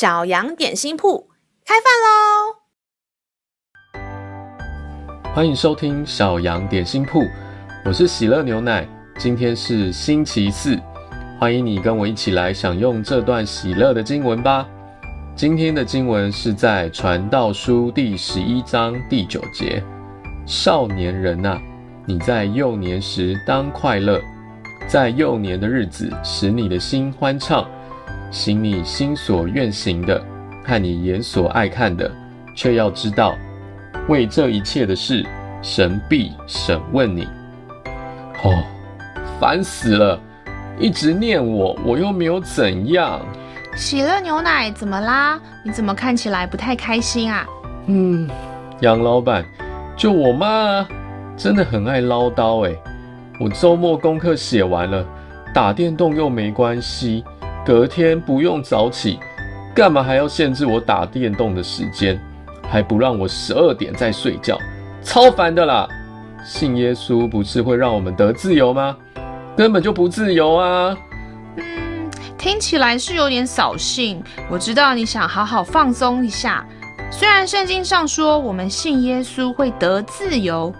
小羊点心铺开饭喽！欢迎收听小羊点心铺，我是喜乐牛奶。今天是星期四，欢迎你跟我一起来享用这段喜乐的经文吧。今天的经文是在传道书第十一章第九节：少年人啊，你在幼年时当快乐，在幼年的日子使你的心欢畅。行你心所愿行的，看你眼所爱看的，却要知道，为这一切的事，神必审问你。哦，烦死了！一直念我，我又没有怎样。喜乐牛奶怎么啦？你怎么看起来不太开心啊？嗯，杨老板，就我妈啊，真的很爱唠叨哎。我周末功课写完了，打电动又没关系。隔天不用早起，干嘛还要限制我打电动的时间？还不让我十二点再睡觉，超烦的啦！信耶稣不是会让我们得自由吗？根本就不自由啊！嗯，听起来是有点扫兴。我知道你想好好放松一下。虽然圣经上说我们信耶稣会得自由，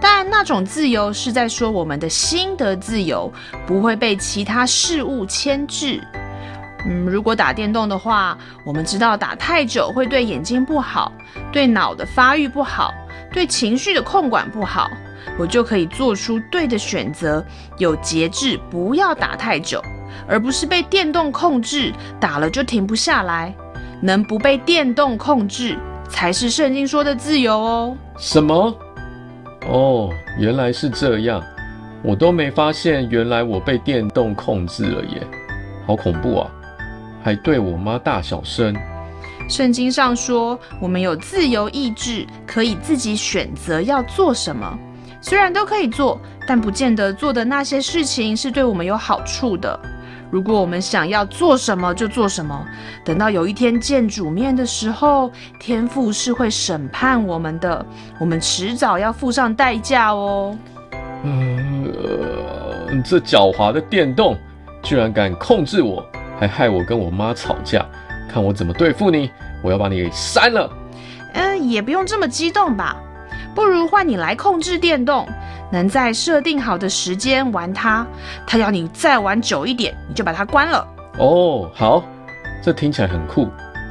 但那种自由是在说我们的心得自由，不会被其他事物牵制。嗯，如果打电动的话，我们知道打太久会对眼睛不好，对脑的发育不好，对情绪的控管不好。我就可以做出对的选择，有节制，不要打太久，而不是被电动控制，打了就停不下来。能不被电动控制，才是圣经说的自由哦。什么？哦，原来是这样，我都没发现，原来我被电动控制了耶，好恐怖啊！还对我妈大小声。圣经上说，我们有自由意志，可以自己选择要做什么。虽然都可以做，但不见得做的那些事情是对我们有好处的。如果我们想要做什么就做什么，等到有一天见主面的时候，天父是会审判我们的，我们迟早要付上代价哦。嗯，呃，这狡猾的电动居然敢控制我！还害我跟我妈吵架，看我怎么对付你！我要把你给删了。嗯、呃，也不用这么激动吧。不如换你来控制电动，能在设定好的时间玩它。它要你再玩久一点，你就把它关了。哦，好，这听起来很酷，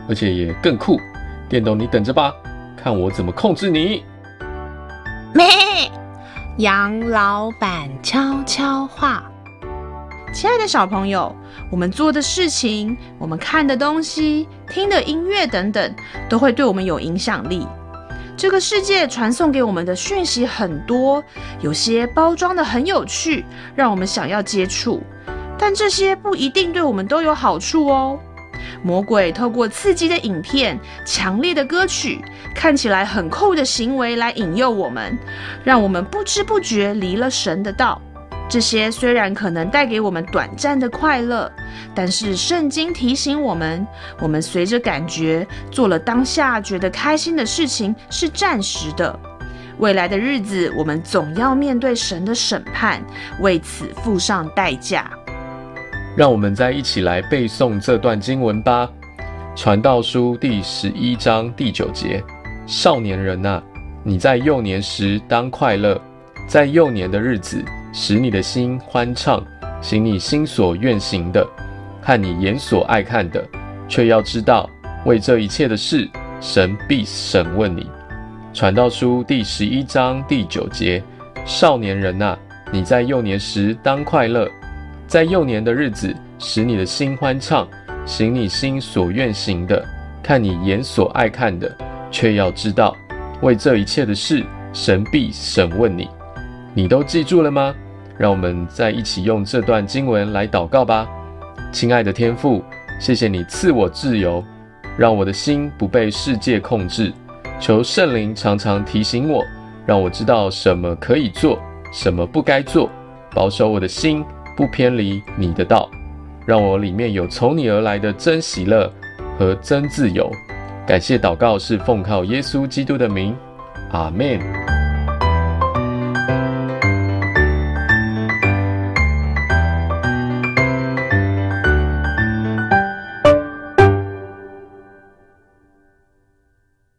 而且也更酷。电动，你等着吧，看我怎么控制你。咩，杨老板悄悄话。亲爱的小朋友，我们做的事情、我们看的东西、听的音乐等等，都会对我们有影响力。这个世界传送给我们的讯息很多，有些包装得很有趣，让我们想要接触，但这些不一定对我们都有好处哦。魔鬼透过刺激的影片、强烈的歌曲、看起来很酷的行为来引诱我们，让我们不知不觉离了神的道。这些虽然可能带给我们短暂的快乐，但是圣经提醒我们，我们随着感觉做了当下觉得开心的事情是暂时的，未来的日子我们总要面对神的审判，为此付上代价。让我们再一起来背诵这段经文吧，《传道书》第十一章第九节：少年人啊，你在幼年时当快乐，在幼年的日子。使你的心欢畅，行你心所愿行的，看你眼所爱看的，却要知道，为这一切的事，神必审问你。传道书第十一章第九节：少年人啊，你在幼年时当快乐，在幼年的日子，使你的心欢畅，行你心所愿行的，看你眼所爱看的，却要知道，为这一切的事，神必审问你。你都记住了吗？让我们再一起用这段经文来祷告吧。亲爱的天父，谢谢你赐我自由，让我的心不被世界控制。求圣灵常常提醒我，让我知道什么可以做，什么不该做，保守我的心不偏离你的道，让我里面有从你而来的真喜乐和真自由。感谢祷告是奉靠耶稣基督的名，阿门。